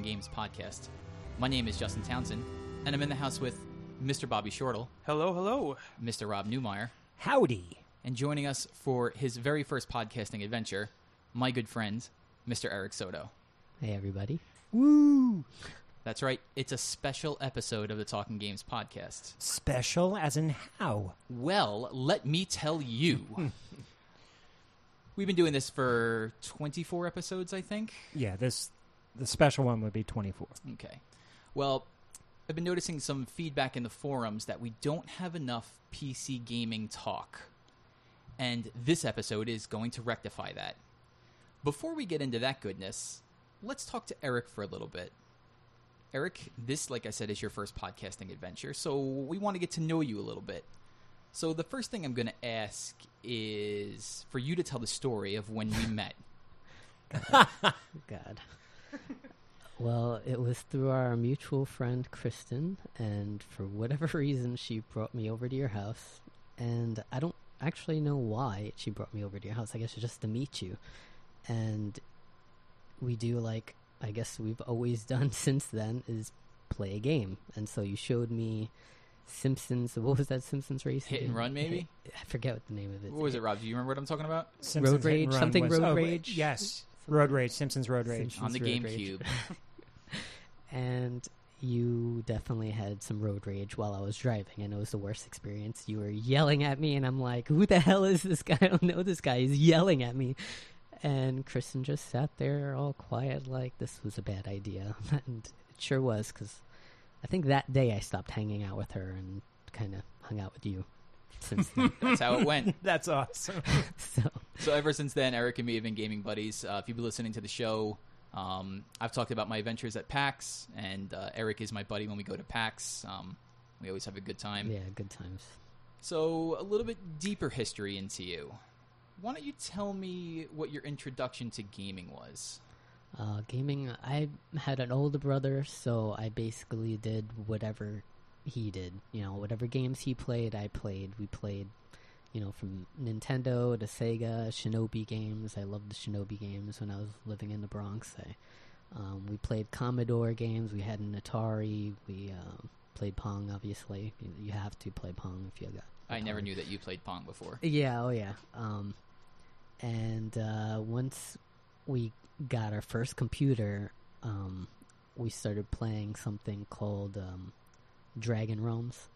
episode of the Talking Games podcast. My name is Justin Townsend, and I'm in the house with Mr. Bobby Shortle, Hello, hello. Mr. Rob Newmeyer, Howdy. and joining us for his very first podcasting adventure, my good friend, Mr. Eric Soto. Hey, everybody. Woo! That's right, it's a special episode of the Talking Games podcast. Special as in how? Well, let me tell you. We've been doing this for 24 episodes, I think. Yeah, this the special one would be 24. Okay. Well, I've been noticing some feedback in the forums that we don't have enough PC gaming talk. And this episode is going to rectify that. Before we get into that goodness, let's talk to Eric for a little bit. Eric, this, like I said, is your first podcasting adventure, so we want to get to know you a little bit. So the first thing I'm going to ask is for you to tell the story of when we met. God. Well, it was through our mutual friend Kristen, and for whatever reason, she brought me over to your house. And I don't actually know why she brought me over to your house. I guess just to meet you. And we do like I guess we've always done since then is play a game. And so you showed me Simpsons. What was that Simpsons race? Hit and run, maybe? I forget what the name of it. What was it, Rob? Do you remember what I'm talking about? Simpsons Hit and Rage? Something was- Road oh, Rage? Yes. Something- Road Rage, Simpsons Road Rage. On the Road GameCube. and you definitely had some road rage while I was driving, and it was the worst experience. You were yelling at me, and I'm like, "Who the hell is this guy? I don't know this guy. He's yelling at me." And Kristen just sat there all quiet, like this was a bad idea, and it sure was. Because I think that day I stopped hanging out with her and kind of hung out with you. Since then, That's how it went. That's awesome. so So ever since then, Eric and me have been gaming buddies. Uh, if you've been listening to the show, um, I've talked about my adventures at PAX, and uh, Eric is my buddy when we go to PAX. Um, we always have a good time. yeah, good times. So a little bit deeper history into you. Why don't you tell me what your introduction to gaming was? Uh, gaming, I had an older brother, so I basically did whatever he did. You know, whatever games he played, I played. We played, you know, from Nintendo to Sega, Shinobi games. I loved the Shinobi games when I was living in the Bronx. I, um, we played Commodore games. We had an Atari. We um, played Pong, obviously. You, you have to play Pong if you got. I never knew that you played Pong before. Yeah, oh yeah. Um, and uh, once we got our first computer, um, we started playing something called um, Dragon Realms,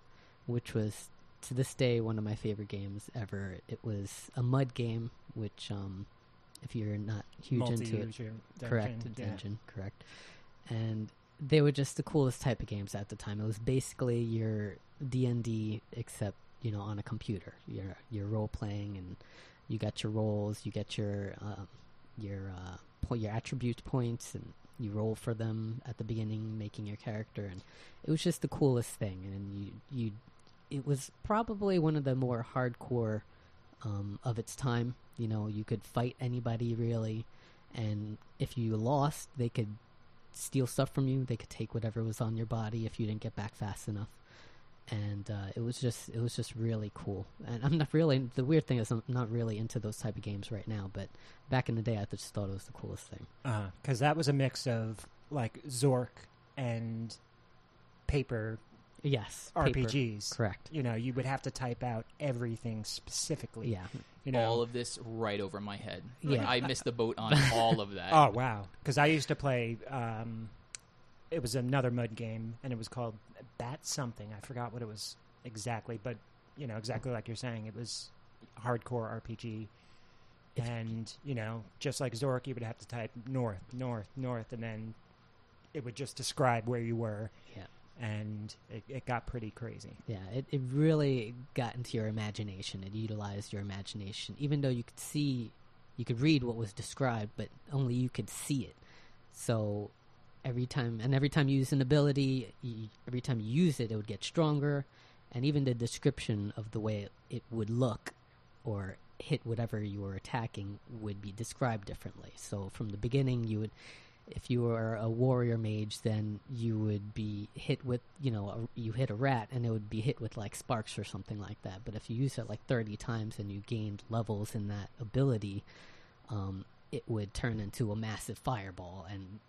which was to this day one of my favorite games ever. It was a mud game, which um, if you're not huge into it, Multi-user correct dungeon, yeah. dungeon correct. And they were just the coolest type of games at the time. It was basically your d&d except you know on a computer. You're you're role playing and you got your roles you get your um, your uh, po- your attribute points and you roll for them at the beginning making your character. And it was just the coolest thing. And you you it was probably one of the more hardcore um, of its time. You know you could fight anybody really. And if you lost they could steal stuff from you. They could take whatever was on your body if you didn't get back fast enough. And uh, it was just it was just really cool. And i'm not really the weird thing is i'm not really into those type of games right now but back in the day i just thought it was the coolest thing. Because Uh, that was a mix of like Zork and paper yes paper. RPGs. correct You know, you would have to type out everything specifically. yeah You know. All of this right over my head. Like, Yeah. I missed the boat on all of that. Oh wow! Because I used to play. Um, it was another mud game, and it was called Bat something. I forgot what it was exactly, but you know exactly like you're saying, it was hardcore RPG. If- and you know, just like Zork, you would have to type north, north, north, and then it would just describe where you were. Yeah. And it, it got pretty crazy. Yeah, it, it really got into your imagination. It utilized your imagination. Even though you could see, you could read what was described, but only you could see it. So every time, and every time you use an ability, you, every time you use it, it would get stronger. And even the description of the way it, it would look or hit whatever you were attacking would be described differently. So from the beginning, you would if you were a warrior mage, then you would be hit with, you know, a, you hit a rat and it would be hit with like sparks or something like that. But if you use it like 30 times and you gained levels in that ability, um, it would turn into a massive fireball and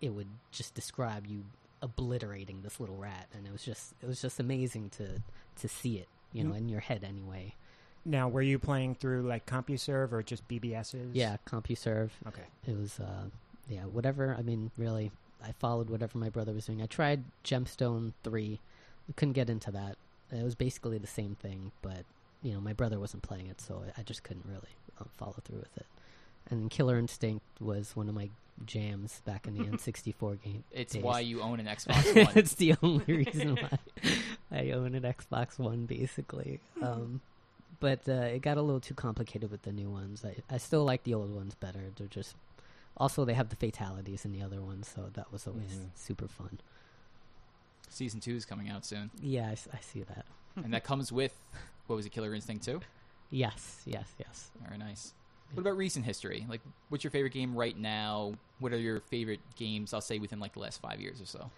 it would just describe you obliterating this little rat, and it was just it was just amazing to to see it, you know, Mm. in your head anyway. Now, were you playing through like CompuServe or just BBSs? Yeah, CompuServe. Okay. It was, uh, yeah, whatever. I mean, really, I followed whatever my brother was doing. I tried Gemstone 3. I couldn't get into that. It was basically the same thing, but, you know, my brother wasn't playing it, so I just couldn't really uh, follow through with it. And Killer Instinct was one of my jams back in the N64 game. It's days. why you own an Xbox One. it's the only reason why I own an Xbox One, basically. Um, but uh, it got a little too complicated with the new ones. I, I still like the old ones better. They're just also they have the fatalities in the other ones, so that was always Mhm. super fun. Season two is coming out soon, Yeah, I see that. and that comes with what was it, Killer Instinct two? Yes, yes, yes. Very nice. What about recent history? Like, what's your favorite game right now? What are your favorite games? I'll say within like the last five years or so.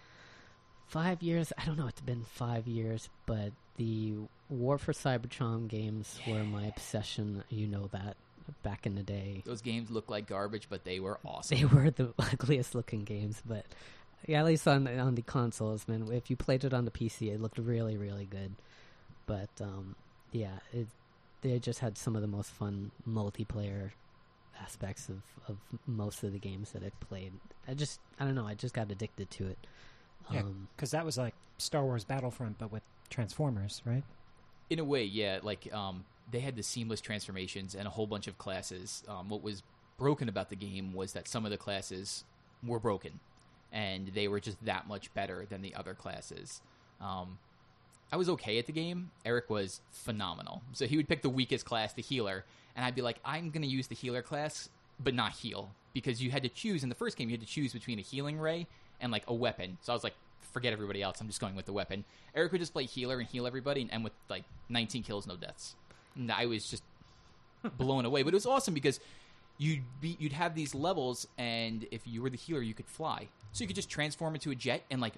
Five years? I don't know. It's been five years, but the War for Cybertron games were my obsession. You know that back in the day. Those games look like garbage, but they were awesome. They were the ugliest looking games, but yeah, at least on on the consoles, man. If you played it on the PC, it looked really, really good. But um, yeah, it, they just had some of the most fun multiplayer aspects of, of most of the games that I played. I just, I don't know, I just got addicted to it. Yeah. Um, Because that was like Star Wars Battlefront, but with Transformers, right? In a way, yeah. Like, um, they had the seamless transformations and a whole bunch of classes. Um, what was broken about the game was that some of the classes were broken, and they were just that much better than the other classes. Um, I was okay at the game. Eric was phenomenal. So he would pick the weakest class, the healer, and I'd be like, I'm going to use the healer class, but not heal. Because you had to choose, in the first game, you had to choose between a healing ray and like a weapon. So I was like, forget everybody else. I'm just going with the weapon. Eric would just play healer and heal everybody and end with like 19 kills, no deaths. And I was just blown away. But it was awesome because you'd be you'd have these levels, and if you were the healer, you could fly. So you could just transform into a jet and like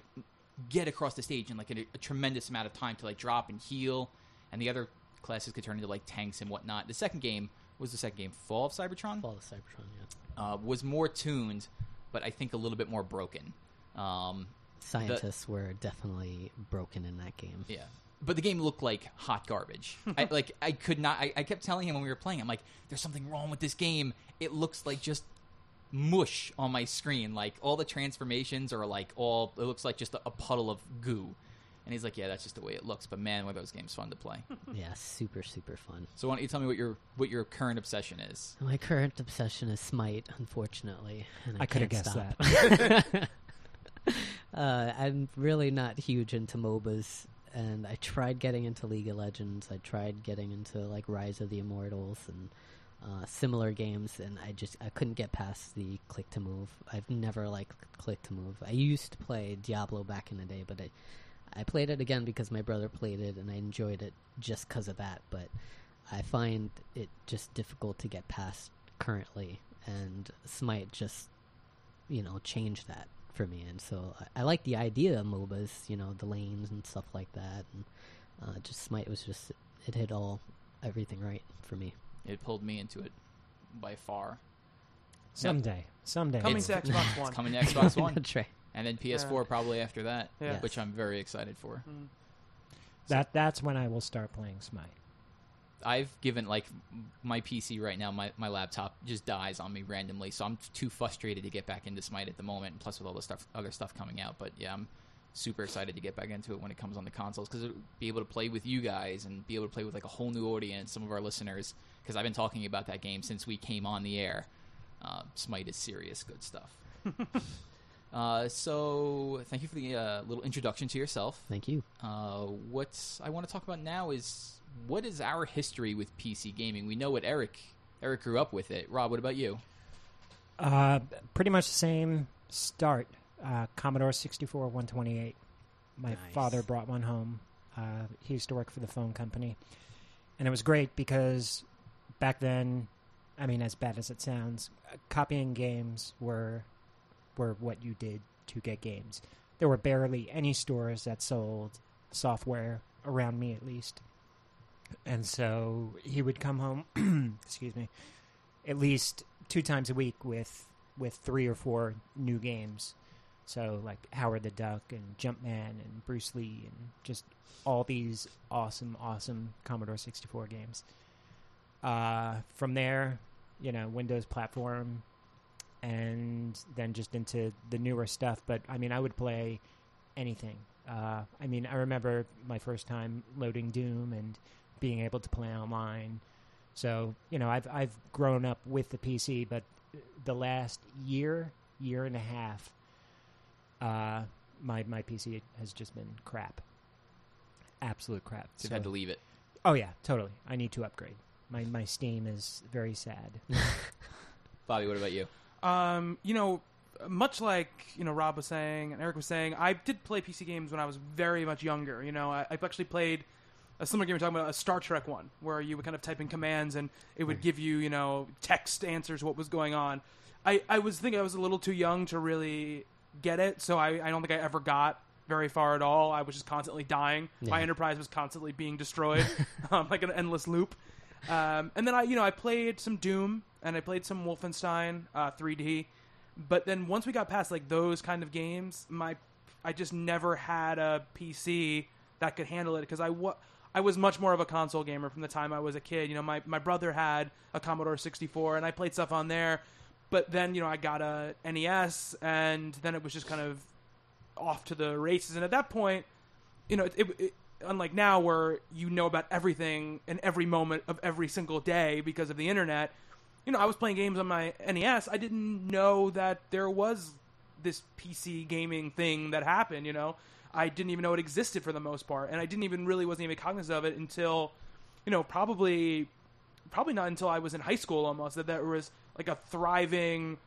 get across the stage in like a, a tremendous amount of time to like drop and heal. And the other classes could turn into like tanks and whatnot. The second game was the second game, Fall of Cybertron Fall of Cybertron, yeah. uh, was more tuned, but I think a little bit more broken. Um, Scientists were definitely broken in that game. yeah, but the game looked like hot garbage. I, like I could not. I, I kept telling him when we were playing, I'm like, "There's something wrong with this game. It looks like just mush on my screen. Like all the transformations are like all. It looks like just a, a puddle of goo." And he's like, "Yeah, that's just the way it looks." But man, were those games fun to play. yeah, super, super fun. so why don't you tell me what your what your current obsession is? My current obsession is Smite, unfortunately. And I, I could have can't guessed stop. uh, I'm really not huge into MOBAs, and I tried getting into League of Legends. I tried getting into like Rise of the Immortals and uh, similar games, and I just I couldn't get past the click to move. I've never liked click to move. I used to play Diablo back in the day, but I I played it again because my brother played it, and I enjoyed it just because of that. But I find it just difficult to get past currently, and Smite just you know changed that for me. And so I, I like the idea of MOBAs, you know, the lanes and stuff like that. And uh, just Smite was just it hit all everything right for me. It pulled me into it by far. Someday, someday. Coming It's- to Xbox One. Coming to Xbox One. That's right. and then PS4 Yeah. probably after that, Yeah. which I'm very excited for. Mm. That that's when I will start playing Smite. I've given like my PC right now, my, my laptop just dies on me randomly, so I'm too frustrated to get back into Smite at the moment. Plus with all the stuff, other stuff coming out, but yeah, I'm super excited to get back into it when it comes on the consoles because be able to play with you guys and be able to play with like a whole new audience, some of our listeners. Because I've been talking about that game since we came on the air. Uh, Smite is serious good stuff. uh, so thank you for the uh, little introduction to yourself. Thank you. Uh, what I want to talk about now is what is our history with PC gaming? We know what Eric Eric grew up with it. Rob, what about you? Uh, pretty much the same start. Uh, Commodore 64 128. My Nice. father brought one home. Uh, he used to work for the phone company. And it was great because back then, I mean, as bad as it sounds, uh, copying games were were what you did to get games. There were barely any stores that sold software around me, at least. And so he would come home, excuse me, at least two times a week with with three or four new games. So like Howard the Duck and Jumpman and Bruce Lee and just all these awesome, awesome Commodore 64 games. Uh, from there, you know, Windows platform, and then just into the newer stuff. But I mean, I would play anything. Uh, I mean, I remember my first time loading Doom and being able to play online. So you know, I've I've grown up with the PC, but the last year, year and a half, uh, my my PC has just been crap, absolute crap. So you've had to leave it. oh yeah, totally. I need to upgrade. My my Steam is very sad. Bobby, what about you? Um, you know, much like you know Rob was saying and Eric was saying, I did play PC games when I was very much younger. You know, I, I've actually played a similar game we're talking about, a Star Trek one, where you would kind of type in commands and it would give you, you know, text answers what was going on. I, I was thinking I was a little too young to really get it, so I, I don't think I ever got very far at all. I was just constantly dying. My enterprise was constantly being destroyed, um, like an endless loop. Um, and then I, you know, I played some Doom and I played some Wolfenstein uh, 3D. But then once we got past like those kind of games, my I just never had a PC that could handle it because I wa- I was much more of a console gamer from the time I was a kid. You know, my my brother had a Commodore 64 and I played stuff on there. But then, you know, I got a NES and then it was just kind of off to the races. And at that point, you know, it, it, it, unlike now where you know about everything and every moment of every single day because of the internet, you know, I was playing games on my NES. I didn't know that there was this PC gaming thing that happened, you know. I didn't even know it existed for the most part, and I didn't even really wasn't even cognizant of it until, you know, probably, probably not until I was in high school almost that there was like a thriving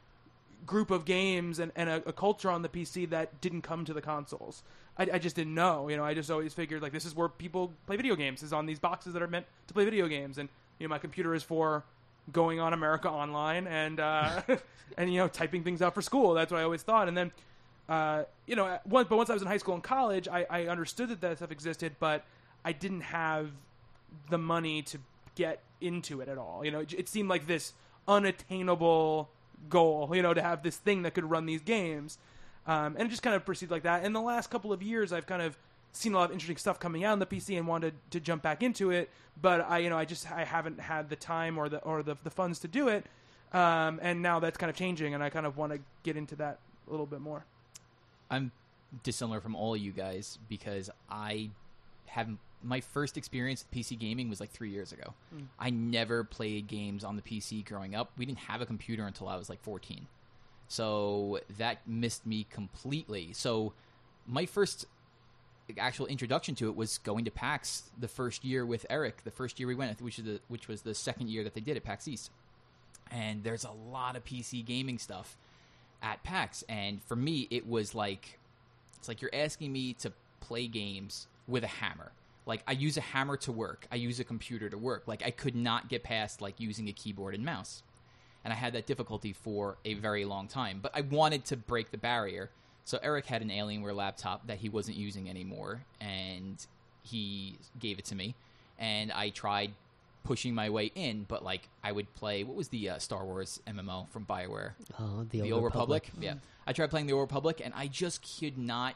group of games and, and a, a culture on the PC that didn't come to the consoles. I, I just didn't know, you know. I just always figured like this is where people play video games is on these boxes that are meant to play video games, and you know my computer is for going on America Online and uh, and you know typing things out for school. That's what I always thought. And then uh, you know, once but once I was in high school and college, I, I understood that that stuff existed, but I didn't have the money to get into it at all. You know, it, it seemed like this unattainable goal. You know, to have this thing that could run these games, um, and it just kind of proceeded like that. In the last couple of years, I've kind of seen a lot of interesting stuff coming out on the PC and wanted to jump back into it, but I, you know, I just I haven't had the time or the or the, the funds to do it. Um, and now that's kind of changing, and I kind of want to get into that a little bit more. I'm dissimilar from all you guys because I haven't. My first experience with PC gaming was like three years ago. Mm. I never played games on the PC growing up. We didn't have a computer until I was like 14. So that missed me completely. So my first actual introduction to it was going to PAX the first year with Eric, the first year we went, which is the, which was the second year that they did at PAX East. And there's a lot of PC gaming stuff at PAX, and for me, it was like it's like you're asking me to play games with a hammer. Like I use a hammer to work, I use a computer to work. Like I could not get past like using a keyboard and mouse, and I had that difficulty for a very long time. But I wanted to break the barrier. So Eric had an Alienware laptop that he wasn't using anymore, and he gave it to me, and I tried pushing my way in. But like I would play what was the uh, Star Wars MMO from Bioware? Oh, the, the Old Republic. Yeah, I tried playing the Old Republic, and I just could not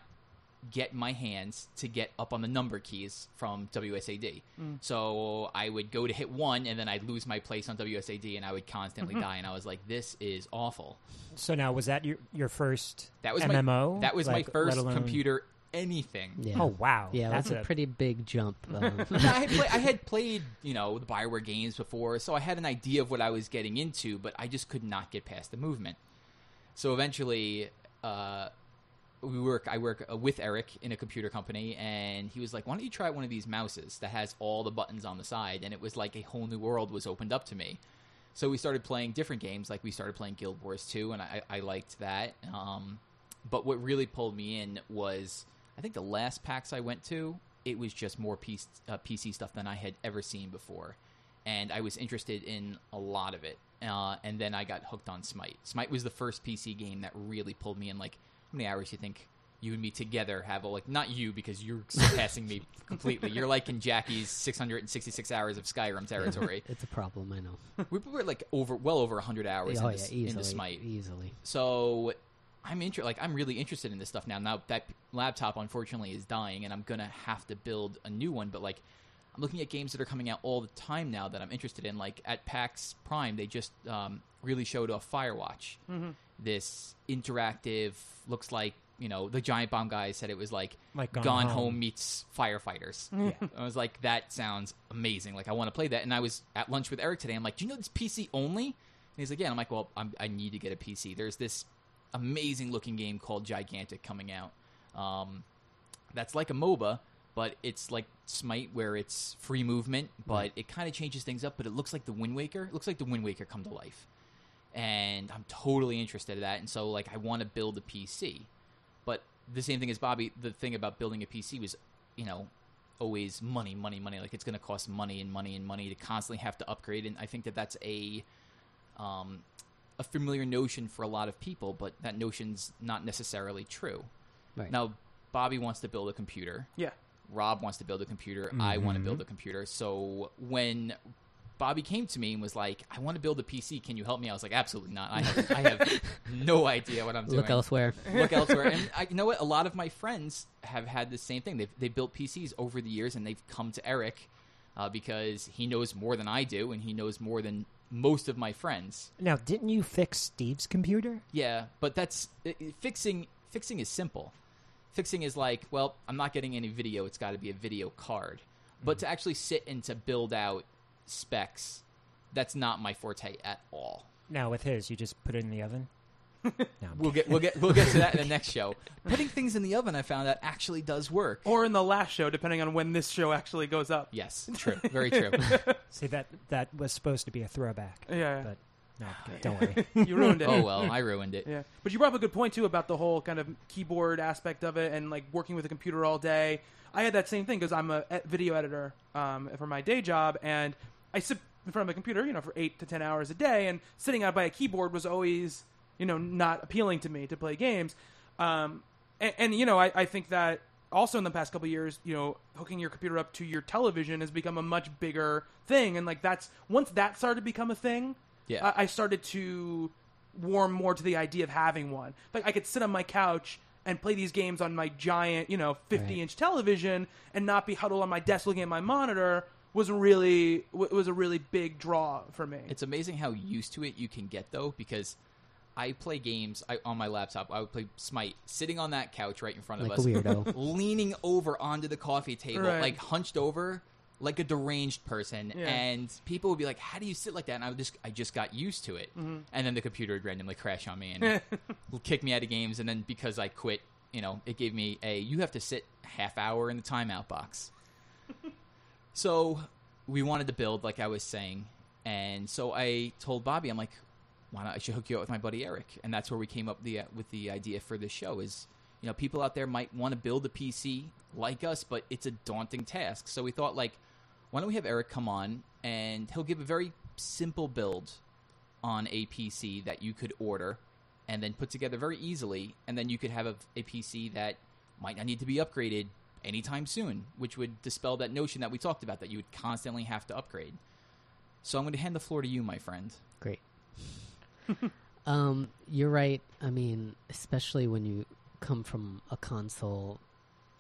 get my hands to get up on the number keys from WSAD. Mm. So I would go to hit one, and then I'd lose my place on WSAD, and I would constantly Mm-hmm. die. And I was like, "This is awful." So now, was that your your first That was MMO? my that was Like, my first alone- computer anything. Yeah. Oh wow, Yeah, that's that's a, pretty big jump. Um, I, had play, I had played, you know, the Bioware games before, so I had an idea of what I was getting into, but I just could not get past the movement. So eventually, uh, we work. I work uh, with Eric in a computer company, and he was like, "Why don't you try one of these mouses that has all the buttons on the side?" And it was like a whole new world was opened up to me. So we started playing different games, like we started playing Guild Wars 2, and I, I liked that. Um, but what really pulled me in was, I think the last PAX I went to, it was just more PC, uh, PC stuff than I had ever seen before, and I was interested in a lot of it. Uh, and then I got hooked on Smite. Smite was the first PC game that really pulled me in. Like, how many hours do you think you and me together have? A, like, not you because you're surpassing me completely. You're like in Jackie's 666 hours of Skyrim territory. it's a problem, I know. we were like over, well over 100 hours oh in yeah, this, easily, into Smite. easily. So I'm inter- like I'm really interested in this stuff now. Now that laptop unfortunately is dying, and I'm gonna have to build a new one. But like, I'm looking at games that are coming out all the time now that I'm interested in. Like at PAX Prime, they just um, really showed off Firewatch, this interactive. Looks like you know the Giant Bomb guy said it was like Like Gone, Gone Home. Home. meets Firefighters. Yeah. I was like, that sounds amazing. Like I want to play that. And I was at lunch with Eric today. I'm like, do you know this PC only? And he's like, yeah. And I'm like, well, I'm, I need to get a PC. There's this amazing looking game called Gigantic coming out. Um, that's like a MOBA, but it's like Smite where it's free movement, but it kind of changes things up. But it looks like the Wind Waker. It looks like the Wind Waker come to life, and I'm totally interested in that. And so like I want to build a PC, but the same thing as Bobby. The thing about building a PC was, you know, always money, money, money. Like it's going to cost money and money and money to constantly have to upgrade. And I think that that's a um, a familiar notion for a lot of people, but that notion's not necessarily true. Right. Now, Bobby wants to build a computer. Yeah. Rob wants to build a computer. I want to build a computer. So when Bobby came to me and was like, "I want to build a PC. Can you help me?" I was like, "Absolutely not. I have, I have no idea what I'm doing." Look elsewhere. look elsewhere. And I, you know what? A lot of my friends have had the same thing. They've they built PCs over the years, and they've come to Eric uh, because he knows more than I do, and he knows more than most of my friends. Now, didn't you fix Steve's computer? Yeah, but that's i i- fixing. Fixing is simple. Fixing is like, well, I'm not getting any video. It's got to be a video card. But to actually sit and to build out specs, that's not my forte at all. Now, with his, you just put it in the oven. No, We'll get we'll get we'll get to that in the next show. Putting things in the oven, I found out actually does work. Or in the last show, depending on when this show actually goes up. Yes, true, very true. See that that was supposed to be a throwback, Yeah. but no, don't worry. you ruined it. oh well, I ruined it. Yeah, but you brought up a good point too about the whole kind of keyboard aspect of it and like working with a computer all day. I had that same thing because I'm a video editor um, for my day job, and I sit in front of a computer, you know, for eight to ten hours a day, and sitting out by a keyboard was always, you know, not appealing to me to play games. Um, and, and you know, I, I think that also in the past couple of years, you know, hooking your computer up to your television has become a much bigger thing, and like that's once that started to become a thing, Yeah. I, I started to warm more to the idea of having one. Like I could sit on my couch and play these games on my giant, you know, 50 inch television and not be huddled on my desk looking at my monitor was really w- was a really big draw for me. It's amazing how used to it you can get though, because I play games I, on my laptop. I would play Smite sitting on that couch right in front of Like a us, weirdo. leaning over onto the coffee table, Right. like hunched over, like a deranged person. Yeah. And people would be like, "How do you sit like that?" And I would just, I just got used to it. Mm-hmm. And then the computer would randomly crash on me and kick me out of games. And then because I quit, you know, it gave me a you have to sit half hour in the timeout box. So we wanted to build, like I was saying, and so I told Bobby, I'm like, why not? I should hook you up with my buddy Eric, and that's where we came up the uh, with the idea for this show. Is you know, people out there might want to build a PC like us, but it's a daunting task. So we thought, like, why don't we have Eric come on and he'll give a very simple build on a PC that you could order and then put together very easily, and then you could have a, a PC that might not need to be upgraded anytime soon, which would dispel that notion that we talked about that you would constantly have to upgrade. So I'm going to hand the floor to you, my friend. Great. um, you're right. I mean, especially when you come from a console,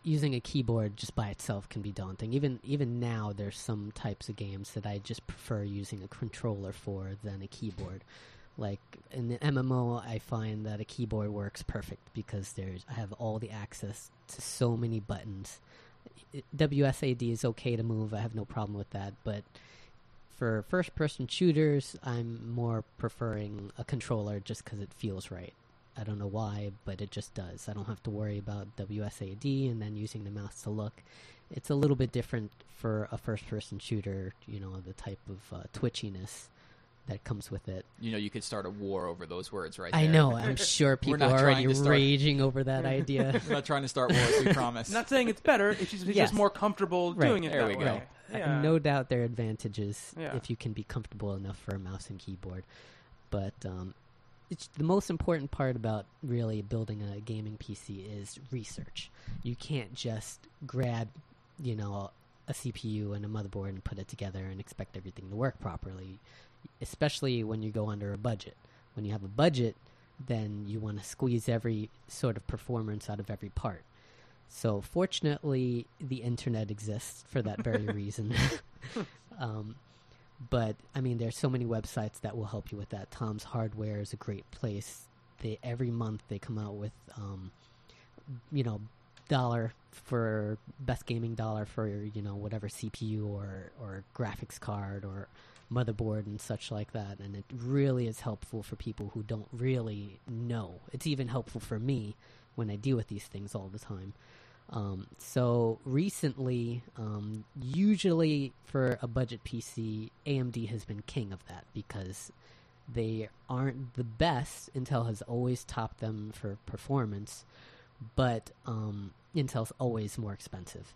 using a keyboard just by itself can be daunting. Even even now, there's some types of games that I just prefer using a controller for than a keyboard. Like in the MMO, I find that a keyboard works perfect because there's I have all the access to so many buttons. WSAD is okay to move. I have no problem with that, but for first person shooters, I'm more preferring a controller just because it feels right. I don't know why, but it just does. I don't have to worry about WSAD and then using the mouse to look. It's a little bit different for a first person shooter, you know, the type of uh, twitchiness that comes with it. You know, you could start a war over those words right I there. know, I'm sure people are trying already start- raging over that idea. We're not trying to start wars, we promise. Not saying it's better. It's just, it's Yes. just more comfortable Right. doing it There that we way. go. Right. Yeah. No doubt there are advantages Yeah. if you can be comfortable enough for a mouse and keyboard. But um, it's the most important part about really building a gaming PC is research. You can't just grab, you know, a CPU and a motherboard and put it together and expect everything to work properly. Especially when you go under a budget. When you have a budget, then you want to squeeze every sort of performance out of every part. So fortunately, the internet exists for that very reason. um, but I mean, there's so many websites that will help you with that. Tom's Hardware is a great place. They every month they come out with, um, you know, dollar for best gaming dollar for you know whatever CPU or or graphics card or motherboard and such like that and it really is helpful for people who don't really know it's even helpful for me when i deal with these things all the time um, so recently um, usually for a budget pc amd has been king of that because they aren't the best intel has always topped them for performance but um, Intel's always more expensive.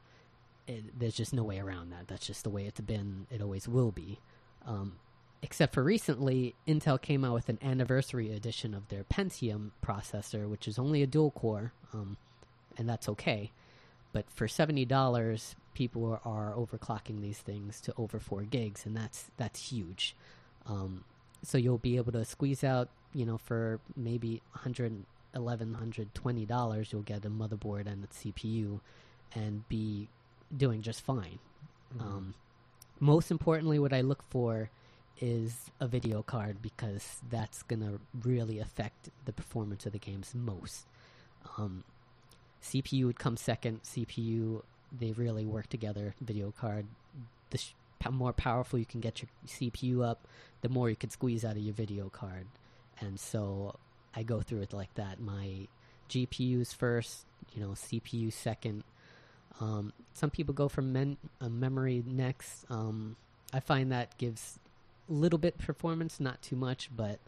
It, there's just no way around that. That's just the way it's been. It always will be. Um, except for recently, Intel came out with an anniversary edition of their Pentium processor, which is only a dual core, um, and that's okay. But for seventy dollars, people are, overclocking these things to over four gigs, and that's that's huge. Um, so you'll be able to squeeze out, you know, for maybe 100 eleven hundred twenty dollars, you'll get a motherboard and a CPU, and be doing just fine. Mm-hmm. Um, most importantly, what I look for is a video card because that's gonna really affect the performance of the games most. Um, CPU would come second. CPU they really work together. Video card, the sh- more powerful you can get your CPU up, the more you can squeeze out of your video card. And so I go through it like that. My GPUs first, you know, CPU second. Um, some people go for men- uh, memory next. Um, I find that gives a little bit performance, not too much, but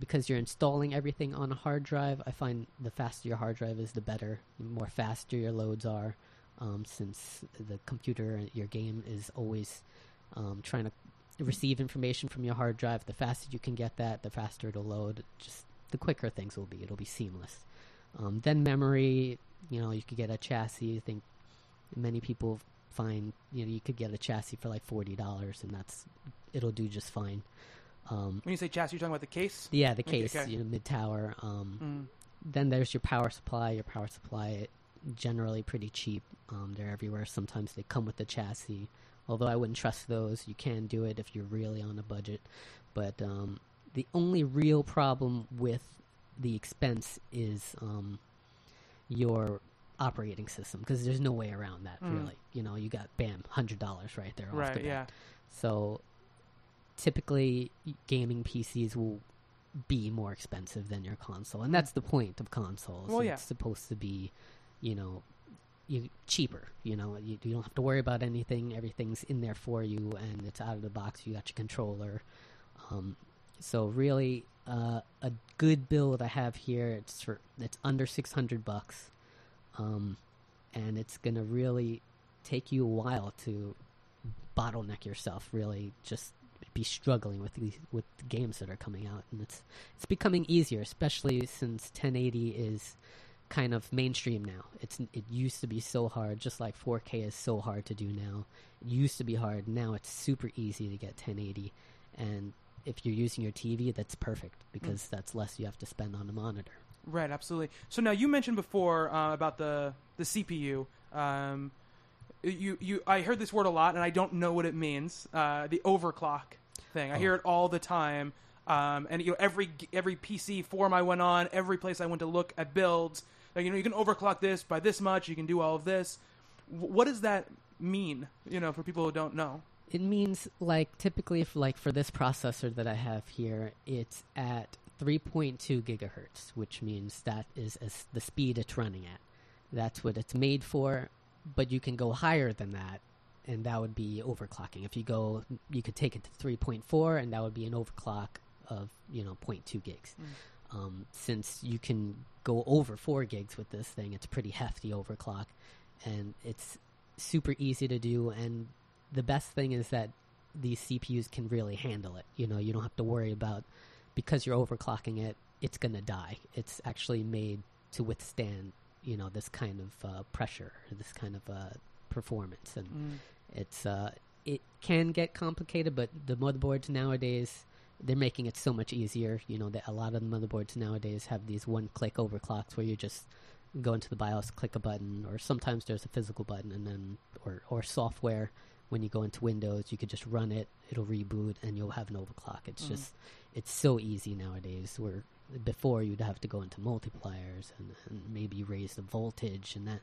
because you're installing everything on a hard drive, I find the faster your hard drive is, the better. The more faster your loads are, um, since the computer, your game is always um, trying to receive information from your hard drive. The faster you can get that, the faster it'll load. Just the quicker things will be. It'll be seamless. Um, then memory, you know, you could get a chassis. I think many people find you know you could get a chassis for like forty dollars, and that's it'll do just fine. Um, when you say chassis, you're talking about the case. Yeah, the case. Okay. You know, mid tower. Um, mm. Then there's your power supply. Your power supply generally pretty cheap. Um, they're everywhere. Sometimes they come with the chassis. Although I wouldn't trust those. You can do it if you're really on a budget, but um, the only real problem with the expense is um, your operating system because there's no way around that mm. really. You know, you got bam, hundred dollars right there. Right. The yeah. So typically, gaming PCs will be more expensive than your console, and that's the point of consoles. Well, yeah. It's supposed to be, you know, you cheaper. You know, you, you don't have to worry about anything. Everything's in there for you, and it's out of the box. You got your controller. Um, so really, uh, a good build I have here. It's for it's under six hundred bucks, um, and it's gonna really take you a while to bottleneck yourself. Really, just be struggling with these with the games that are coming out, and it's it's becoming easier, especially since 1080 is kind of mainstream now. It's it used to be so hard, just like 4K is so hard to do now. It used to be hard. Now it's super easy to get 1080, and if you're using your TV, that's perfect because mm. that's less you have to spend on a monitor. Right, absolutely. So now you mentioned before uh, about the the CPU. Um, you you I heard this word a lot, and I don't know what it means. Uh, the overclock thing. I oh. hear it all the time. Um, and you know every every PC forum I went on, every place I went to look at builds, like, you know you can overclock this by this much, you can do all of this. W- what does that mean? You know, for people who don't know. It means like typically, if like for this processor that I have here, it's at 3.2 gigahertz, which means that is as the speed it's running at. That's what it's made for, but you can go higher than that, and that would be overclocking. If you go, you could take it to 3.4, and that would be an overclock of you know 0.2 gigs. Mm. Um, since you can go over four gigs with this thing, it's pretty hefty overclock, and it's super easy to do. And the best thing is that these CPUs can really handle it. You know, you don't have to worry about because you're overclocking it, it's going to die. It's actually made to withstand, you know, this kind of uh, pressure, this kind of uh, performance, and mm. it's uh, it can get complicated. But the motherboards nowadays, they're making it so much easier. You know, that a lot of the motherboards nowadays have these one-click overclocks where you just go into the BIOS, click a button, or sometimes there's a physical button, and then or or software. When you go into Windows, you could just run it; it'll reboot, and you'll have an overclock. It's Mhm. just it's so easy nowadays. Where before you'd have to go into multipliers and, and maybe raise the voltage and that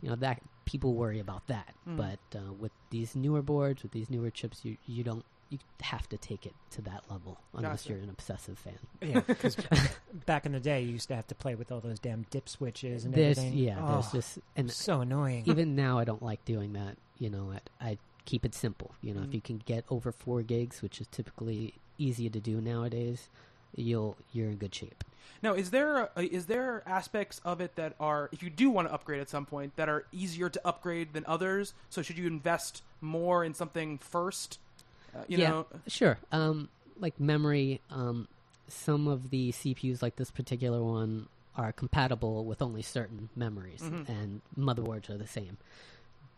you know that people worry about that Mm. but uh, with these newer boards with these newer chips you you don't you have to take it to that level unless Gotcha. you're an obsessive fan Yeah, because back in the day, you used to have to play with all those damn dip switches and there's everything. yeah there's Oh, just and so annoying. even now i don't like doing that you know I, I keep it simple you know Mm. if you can get over four gigs which is typically easy to do nowadays you'll you're in good shape Now, is there a, is there aspects of it that are, if you do want to upgrade at some point, that are easier to upgrade than others? So should you invest more in something first? Uh, you Yeah. know, Sure. Um, like memory, um, some of the CPUs, like this particular one, are compatible with only certain memories, Mhm. and motherboards are the same.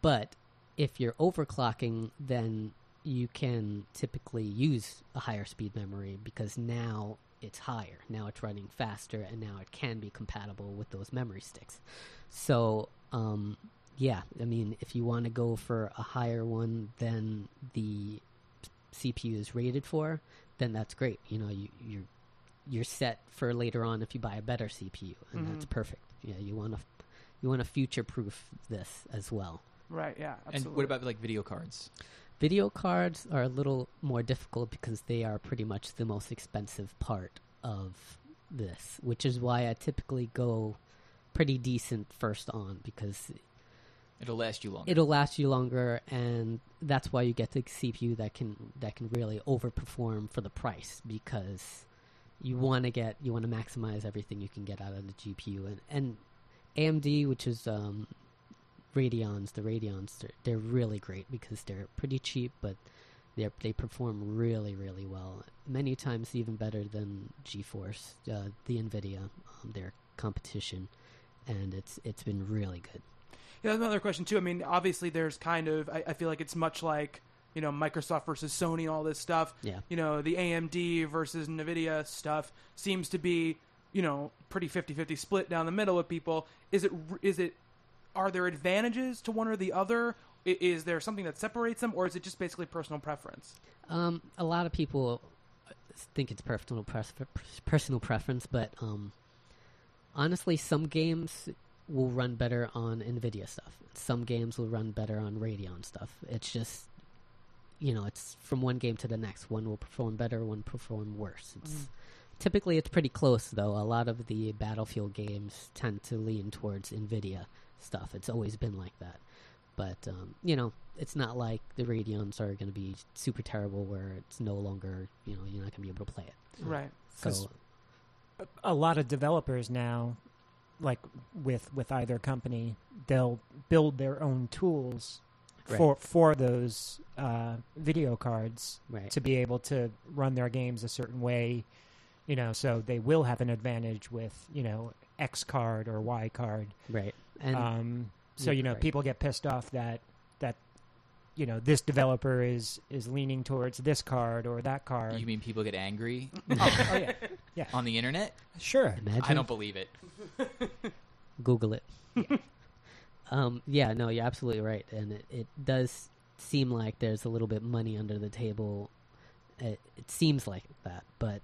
But if you're overclocking, then you can typically use a higher speed memory because now it's higher. Now it's running faster, and now it can be compatible with those memory sticks. So, um, yeah, I mean, if you want to go for a higher one than the CPU is rated for, then that's great. You know, you, you're you're set for later on if you buy a better CPU, and that's Mhm. perfect. Yeah, you want to you want to future proof this as well. Right? Yeah, absolutely. And what about like video cards? Video cards are a little more difficult because they are pretty much the most expensive part of this, which is why I typically go pretty decent first on because It'll last you longer. it'll last you longer and that's why you get the CPU that can that can really overperform for the price because you want to get you want to maximize everything you can get out of the GPU and and AMD which is um Radeons the Radeons they're, they're really great because they're pretty cheap but they they perform really really well many times even better than GeForce uh, the Nvidia um, their competition and it's it's been really good Yeah, that's another question too. I mean, obviously, there's kind of. I, I feel like it's much like you know Microsoft versus Sony, all this stuff. Yeah. You know, the AMD versus Nvidia stuff seems to be you know pretty 50-50 split down the middle with people. Is it? Is it? Are there advantages to one or the other? Is there something that separates them, or is it just basically personal preference? Um, a lot of people think it's personal pref- personal preference, but um, honestly, some games will run better on Nvidia stuff. Some games will run better on Radeon stuff. It's just, you know, it's from one game to the next. One will perform better, one perform worse. It's Mhm. typically it's pretty close though. A lot of the Battlefield games tend to lean towards Nvidia stuff. It's always been like that. But um, you know, it's not like the Radeons are going to be super terrible where it's no longer, you know, you're not going to be able to play it. Right. So 'Cause a lot of developers now, like with with either company, they'll build their own tools Right. for for those uh, video cards right, to be able to run their games a certain way. You know, so they will have an advantage with you know X card or Y card. right, and um, so you know right. people get pissed off that that you know this developer is is leaning towards this card or that card. You mean people get angry oh, oh, yeah, on the internet? sure. imagine I don't believe it. Google it. um, yeah, no, you're absolutely right, and it, it does seem like there's a little bit money under the table. It, it seems like that, but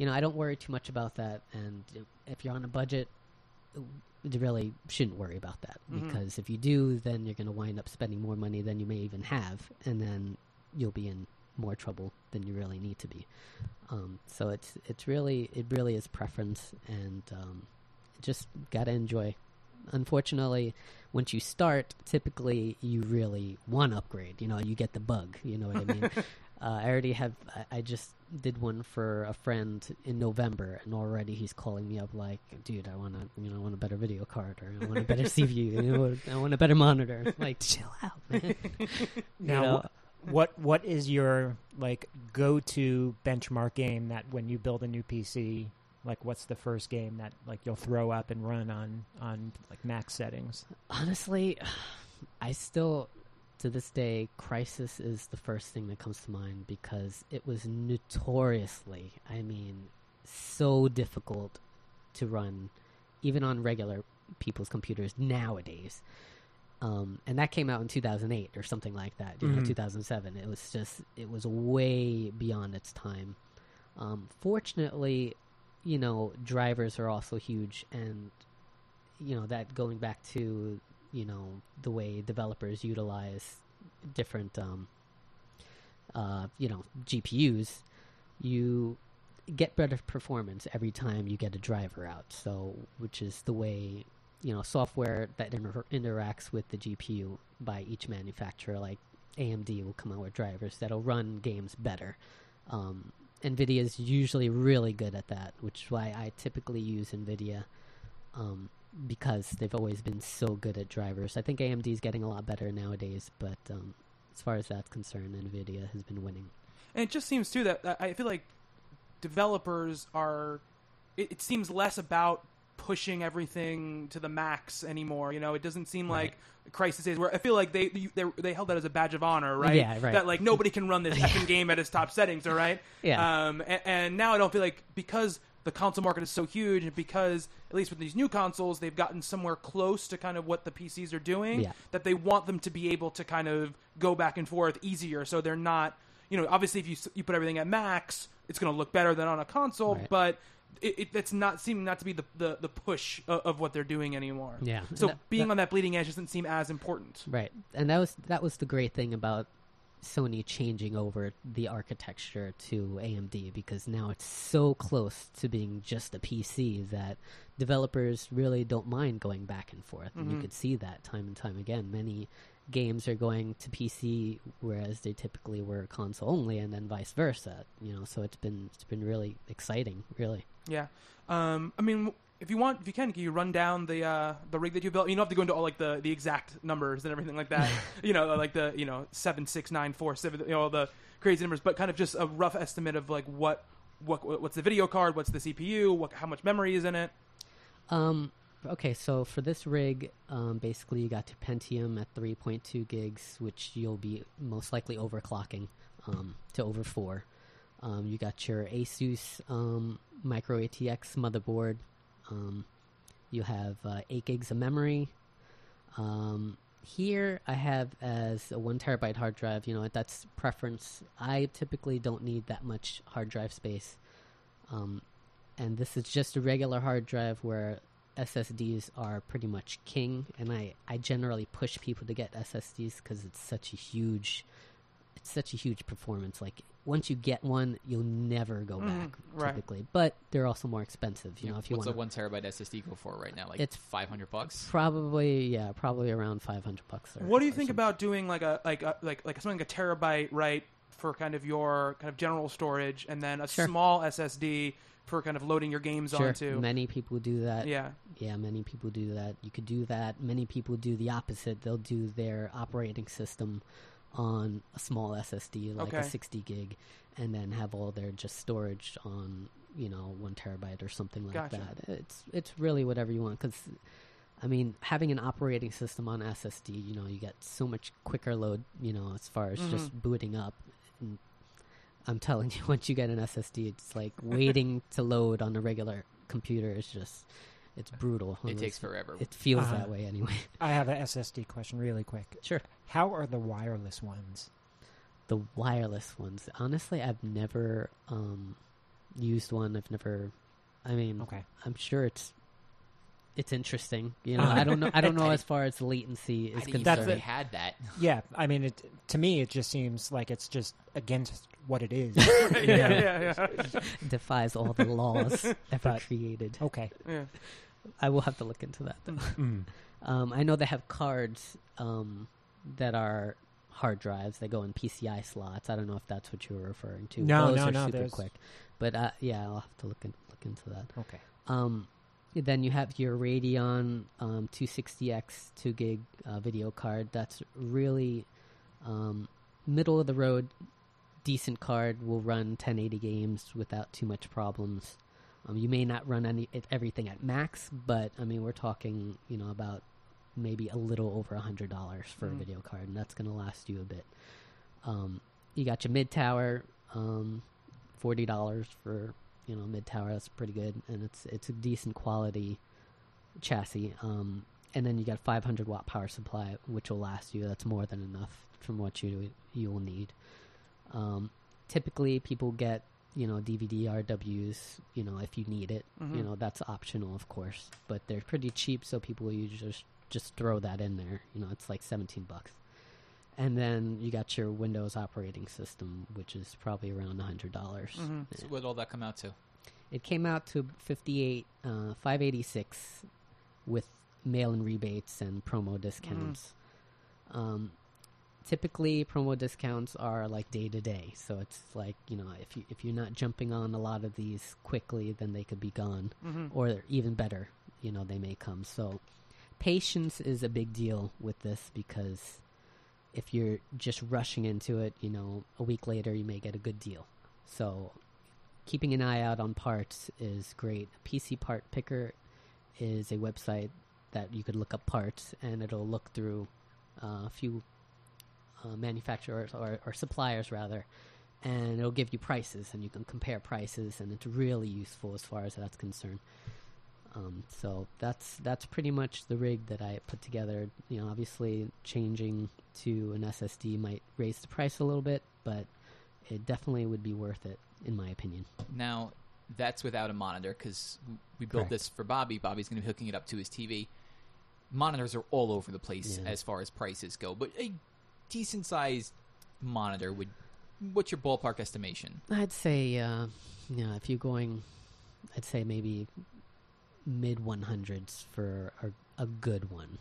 you know, I don't worry too much about that. And if you're on a budget, you really shouldn't worry about that Mhm. because if you do, then you're going to wind up spending more money than you may even have, and then you'll be in more trouble than you really need to be. Um, so it's it's really it really is preference, and um, just gotta enjoy. Unfortunately, once you start, typically you really want to upgrade. You know, you get the bug. You know what I mean? uh, I already have. I, I just did one for a friend in November, and already he's calling me up like, "Dude, I want to, you know, I want a better video card, or I want a better CPU, you know, I want a better monitor." Like, chill out, man. Now, know, what what is your like go to benchmark game that when you build a new PC, like what's the first game that like you'll throw up and run on on like max settings? honestly, I still to this day, Crysis is the first thing that comes to mind because it was notoriously, I mean, so difficult to run, even on regular people's computers nowadays. Um, and that came out in 2008 or something like that, you know, Mhm. 2007. It was just, it was way beyond its time. Um, fortunately, you know, drivers are also huge, and you know that going back to you know the way developers utilize different, um, uh, you know, GPUs, you get better performance every time you get a driver out. So, which is the way you know software that inter- interacts with the GPU by each manufacturer, like AMD will come out with drivers that'll run games better. Um, NVIDIA is usually really good at that, which is why I typically use NVIDIA um, because they've always been so good at drivers. I think AMD is getting a lot better nowadays, but um, as far as that's concerned, NVIDIA has been winning. And it just seems too that that I feel like developers are. It, it seems less about pushing everything to the max anymore. You know, it doesn't seem Right. like Crysis is where I feel like they they they held that as a badge of honor, right? Yeah, right. That like nobody can run this effing game at its top settings, all right? Yeah. Um, and, and now I don't feel like because the console market is so huge, and because at least with these new consoles, they've gotten somewhere close to kind of what the PCs are doing. Yeah. That they want them to be able to kind of go back and forth easier, so they're not. You know, obviously, if you you put everything at max, it's going to look better than on a console, Right. but. It, it, that's not seeming not to be the, the, the push of, of what they're doing anymore. Yeah. So That- being that- on that bleeding edge doesn't seem as important. Right, and that was that was the great thing about Sony changing over the architecture to AMD because now it's so close to being just a PC that developers really don't mind going back and forth. And you Mhm. could see that time and time again. Many games are going to PC whereas they typically were console only and then vice versa, you know, so it's been it's been really exciting, really. Yeah. Um, I mean, if you want, if you can, can you run down the uh, the rig that you built? You don't have to go into all like the, the exact numbers and everything like that. you know, like the you know seven six nine four seven. You know, all the crazy numbers, but kind of just a rough estimate of like what what what's the video card, what's the CPU, what how much memory is in it. Um, okay, so for this rig, um, basically you got your Pentium at 3.2 gigs, which you'll be most likely overclocking um, to over 4. Um, you got your Asus um, Micro ATX motherboard. Um, you have uh, 8 gigs of memory. Um, here I have as a 1 terabyte hard drive. You know, that's preference. I typically don't need that much hard drive space. Um, and this is just a regular hard drive where SSDs are pretty much king, and I, I generally push people to get SSDs because it's such a huge, it's such a huge performance. Like once you get one, you'll never go Mhm, back right. typically. But they're also more expensive. You know, if you What's want a one terabyte SSD go for right now? Like It's- five hundred bucks. probably yeah, probably around five hundred bucks. Or, What do you think something. about doing like a like a, like like something like a terabyte, right, for kind of your kind of general storage, and then a Sure. small SSD for kind of loading your games Sure, onto? many people do that. yeah. Yeah, many people do that. You could do that. Many people do the opposite. They'll do their operating system on a small SSD, like Okay. a 60 gig, and then have all their just storage on, you know, one terabyte or something like Gotcha. that. It's it's really whatever you want because. I mean, having an operating system on SSD, you know, you get so much quicker load, you know, as far as just Mhm. booting up. And I'm telling you, once you get an SSD, it's like waiting to load on a regular computer is just, it's brutal. It takes forever. It feels Uh, that way anyway. I have a SSD question, really quick. Sure. How are the wireless ones? The wireless ones, honestly, I've never um, used one. I've never. I mean, Okay. I'm sure it's it's interesting. You know, I don't know. I don't know as far as latency is I didn't That's know concerned. had that. Yeah, I mean, it to me, it just seems like it's just against what it is. yeah, You yeah, yeah, defies all the laws ever But- created. Okay. yeah. I will have to look into that. Though. Mm. Um, I know they have cards um, that are hard drives. They go in PCI slots. I don't know if that's what you were referring to. No, Those no, are no, super there's- quick. But uh, yeah, I'll have to look in, look into that. Okay. Um, then you have your Radeon um, 260X 2 gig uh, video card. That's really um, middle of the road, decent card. Will run 1080 games without too much problems. Um, you may not run any everything at max, but I mean we're talking you know about maybe a little over a hundred dollars for Mm. a video card, and that's gonna last you a bit. Um, you got your mid tower, um, forty dollars for you know mid tower. That's pretty good, and it's it's a decent quality chassis. Um, and then you got 500 watt power supply, which will last you. That's more than enough from what you you will need. Um, typically, people get you know DVD RWs. You know if you need it, Mhm. you know that's optional, of course, but they're pretty cheap, so people usually just just throw that in there. You know, it's like 17 bucks. And then you got your Windows operating system, which is probably around hundred dollars. Mhm. So what all that come out to? It came out to 58, uh, 586 with mail in rebates and promo discounts. Um, typically, promo discounts are like day to day, so it's like you know if you if you're not jumping on a lot of these quickly, then they could be gone, hmm or even better, you know they may come. So patience is a big deal with this because if you're just rushing into it, you know a week later you may get a good deal. So keeping an eye out on parts is great. PC Part Picker is a website that you could look up parts, and it'll look through uh, a few uh, manufacturers or, or suppliers rather, and it'll give you prices, and you can compare prices, and it's really useful as far as that's concerned. Um, so that's that's pretty much the rig that I put together. You know, obviously changing to an SSD might raise the price a little bit, but it definitely would be worth it, in my opinion. Now, that's without a monitor because we built Correct. this for Bobby. Bobby's going to be hooking it up to his TV. Monitors are all over the place Yeah. as far as prices go, but a decent sized monitor would. What's your ballpark estimation? I'd say, uh, you know, if you're going, I'd say maybe mid 100s for a, a good one.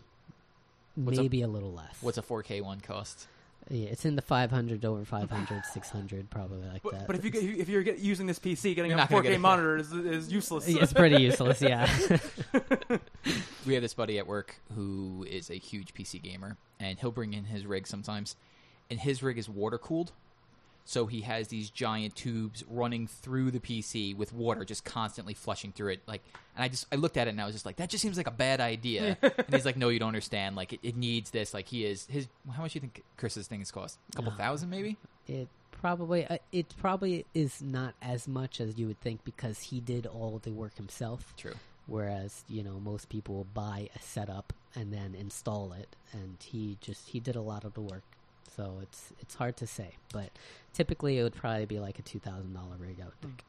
What's a- maybe a, little less. What's a 4K one cost? Yeah, it's in the 500 over 500, 600, probably like But, that. but if you get, if you're get, using this PC, getting You're a not gonna 4K get it. monitor is, is useless. it's pretty useless, yeah. We have this buddy at work who is a huge PC gamer, and he'll bring in his rig sometimes, and his rig is water cooled. So he has these giant tubes running through the PC with water just constantly flushing through it. Like, and I just I looked at it and I was just like, that just seems like a bad idea. and he's like, no, you don't understand. Like, it, it needs this. Like, he is his. How much do you think Chris's things cost? A couple Uh, thousand, maybe. it probably uh, it probably is not as much as you would think because he did all the work himself. True. whereas you know most people will buy a setup and then install it and he just he did a lot of the work so it's it's hard to say but typically it would probably be like a $2000 rig i would think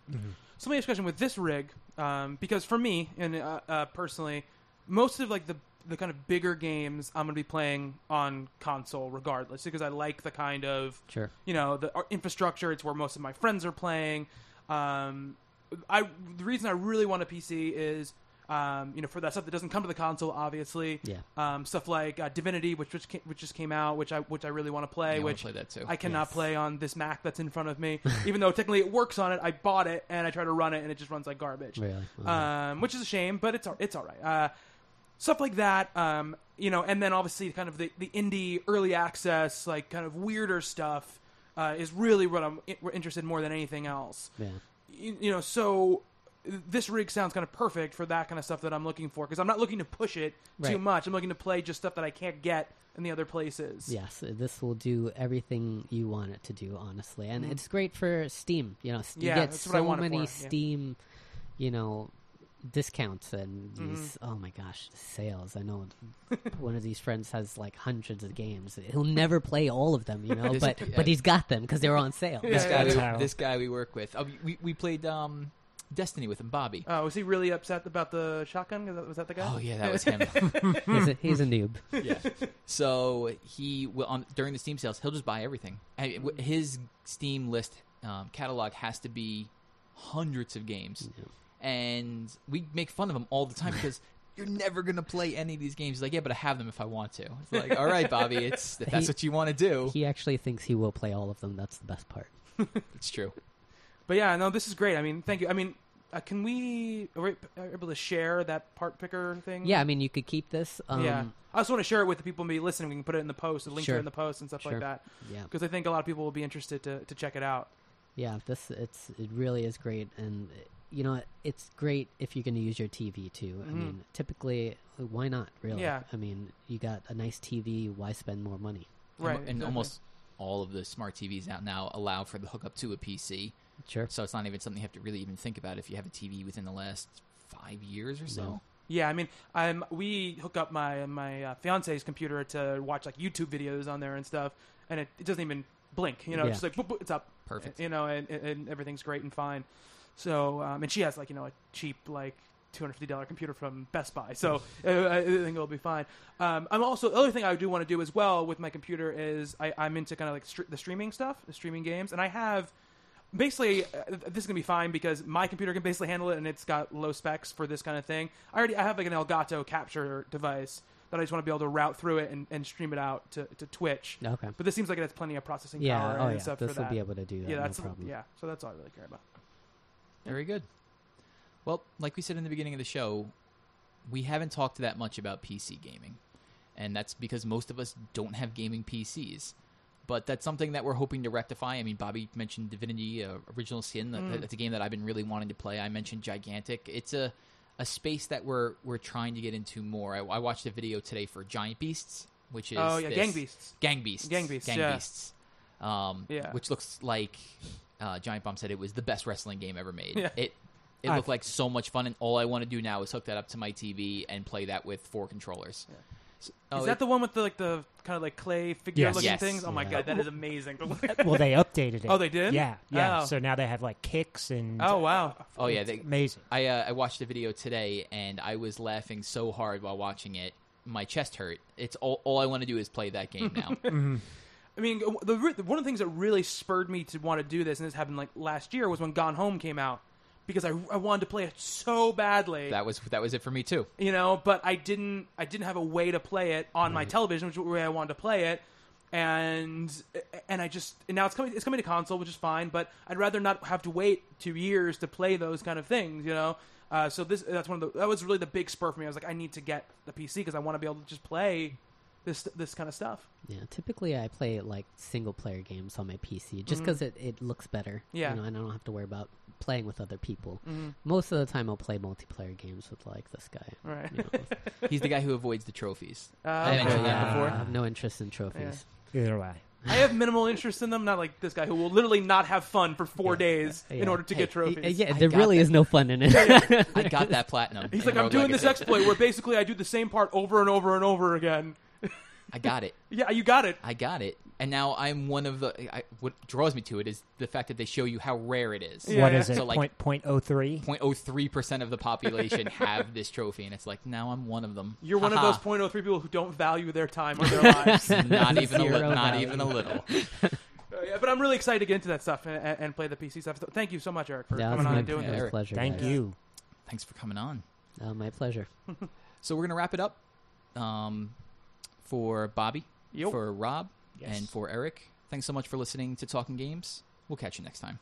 So let me ask you a question with this rig, um, because for me and uh, uh, personally, most of like the the kind of bigger games I'm going to be playing on console, regardless, because I like the kind of sure you know the infrastructure. It's where most of my friends are playing. Um, I the reason I really want a PC is. Um, you know, for that stuff that doesn't come to the console, obviously, yeah um, stuff like uh, Divinity, which which, came, which just came out, which I which I really want to play, Yeah, I which play that too. I cannot Yes. play on this Mac that's in front of me, even though technically it works on it. I bought it and I try to run it and it just runs like garbage, really um, which is a shame, but it's it's all right. Uh, stuff like that, um, you know, and then obviously kind of the the indie early access, like kind of weirder stuff, uh, is really what I'm interested in more than anything else. yeah You, you know, so this rig sounds kind of perfect for that kind of stuff that I'm looking for because I'm not looking to push it too much. I'm looking to play just stuff that I can't get in the other places. yes this will do everything you want it to do honestly and Mhm. it's great for steam you know you Yeah, get that's what I so want many for, yeah. steam you know discounts and Mhm. these oh my gosh sales i know one of these friends has like hundreds of games he'll never play all of them you know but yeah. but he's got them because they're on sale Yeah, this yeah, guy, that's we, this guy we work with. Oh, we we played um, Destiny with him, Bobby. Oh, was he really upset about the shotgun? Was that, was that the guy? Oh yeah, that was him. he's, a, he's a noob yeah. So he will on during the Steam sales, he'll just buy everything. I- w- His Steam list um, catalog has to be hundreds of games, and we make fun of him all the time because. You're never gonna play any of these games. He's like, yeah, but I have them if I want to. It's like, all right, Bobby, it's if that's He- what you want to do. he actually thinks he will play all of them that's the best part It's true. But yeah, no, this is great. I mean, thank you. I mean, uh, can we are we able to share that part picker thing? yeah i mean you could keep this um, yeah. I just want to share it with the people maybe listening. We can put it in the post, the link Sure. it in the post and stuff like that. yeah Because I think a lot of people will be interested to, to check it out. yeah this it's it really is great and you know, it's great if you're going to use your TV too. I Mhm. mean, typically, why not? Really? Yeah. I mean, you got a nice TV. Why spend more money? And- Right. and, exactly. almost all of the smart TVs out now allow for the hookup to a PC, Sure. so it's not even something you have to really even think about if you have a TV within the last five years or so. No. Yeah, I mean, um, we hook up my my uh, fiance's computer to watch like YouTube videos on there and stuff, and it, it doesn't even blink. You know, Yeah. it's just like boop, boop, it's up. Perfect. You know, and, and- and everything's great and fine. So, um, and she has like you know a cheap like two hundred fifty dollar computer from Best Buy, so uh, I think it'll be fine. Um, I'm also the other thing I do want to do as well with my computer is I, I'm into kind of like str- the streaming stuff, the streaming games, and I have basically uh, this is gonna be fine because my computer can basically handle it and it's got low specs for this kind of thing. I already I have like an Elgato capture device that I just want to be able to route through it and, and stream it out to, to Twitch. Okay. But this seems like it has plenty of processing Yeah. power Oh and yeah. stuff This for will that. be able to do that. yeah, no that's problem. yeah. So that's all I really care about. Very good. Well, like we said in the beginning of the show, we haven't talked that much about PC gaming. And that's because most of us don't have gaming PCs. But that's something that we're hoping to rectify. I mean, Bobby mentioned Divinity uh, Original Sin. That, Mm. That's a game that I've been really wanting to play. I mentioned Gigantic. It's a, a space that we're we're trying to get into more. I, I watched a video today for Giant Beasts, which is oh yeah, this- Gang Beasts. Gang Beasts. Gang Beasts, Gang yeah. Beasts. Um, Yeah. Which looks like uh, Giant Bomb said it was the best wrestling game ever made. Yeah. It it I've- looked like so much fun, and all I want to do now is hook that up to my TV and play that with four controllers. Yeah. So- Is oh, that it- the one with the like the kind of like clay figure Yes. looking Yes. things? Oh my Yeah. god, that is amazing. well, they updated it. Oh, they did? Yeah, yeah. Oh. So now they have like kicks and oh wow. oh yeah, it's they, amazing. I uh, I watched the video today, and I was laughing so hard while watching it. My chest hurt. It's all all I want to do is play that game now. hmm I mean, the, re- one of the things that really spurred me to want to do this, and this happened like last year, was when Gone Home came out because I, I wanted to play it so badly. that was that was it for me too. you know but i didn't i didn't have a way to play it on my television which is the way i wanted to play it and and i just and now it's coming it's coming to console which is fine but i'd rather not have to wait two years to play those kind of things you know uh, so this that's one of the that was really the big spur for me i was like i need to get the pc because i want to be able to just play this this kind of stuff Yeah, typically I play like single player games on my PC just because it, it looks better. Yeah. You know, and I don't have to worry about playing with other people. mm-hmm. Most of the time I'll play multiplayer games with like this guy. right You know, He's the guy who avoids the trophies. uh, I mentioned that yeah, before. I have no interest in trophies. Either way. i have minimal interest in them not like this guy who will literally not have fun for four Yeah. days in Yeah. order to Hey, get trophies Uh, Yeah, there really that. is no fun in it. I got that platinum. he's like i'm Rogue doing this exploit where basically i do the same part over and over and over again I got it. yeah you got it I got it. And now I'm one of the. I, what draws me to it is the fact that they show you how rare it is. Yeah, what yeah. is it? So, like- point point oh three. 0.03% of the population have this trophy, and it's like now I'm one of them. You're one of Haha. those 0.03 people who don't value their time or their lives. Uh, not even a Zero li- not value. even a little. yeah, but I'm really excited to get into that stuff and, and and play the PC stuff. So Thank you so much, Eric, for Yeah, coming on and doing my this. Pleasure. Thank guys. you. Thanks for coming on. Uh, my pleasure. So we're gonna wrap it up. Um, for Bobby, Yep. for Rob, Yes. and for Eric. Thanks so much for listening to Talking Games. We'll catch you next time.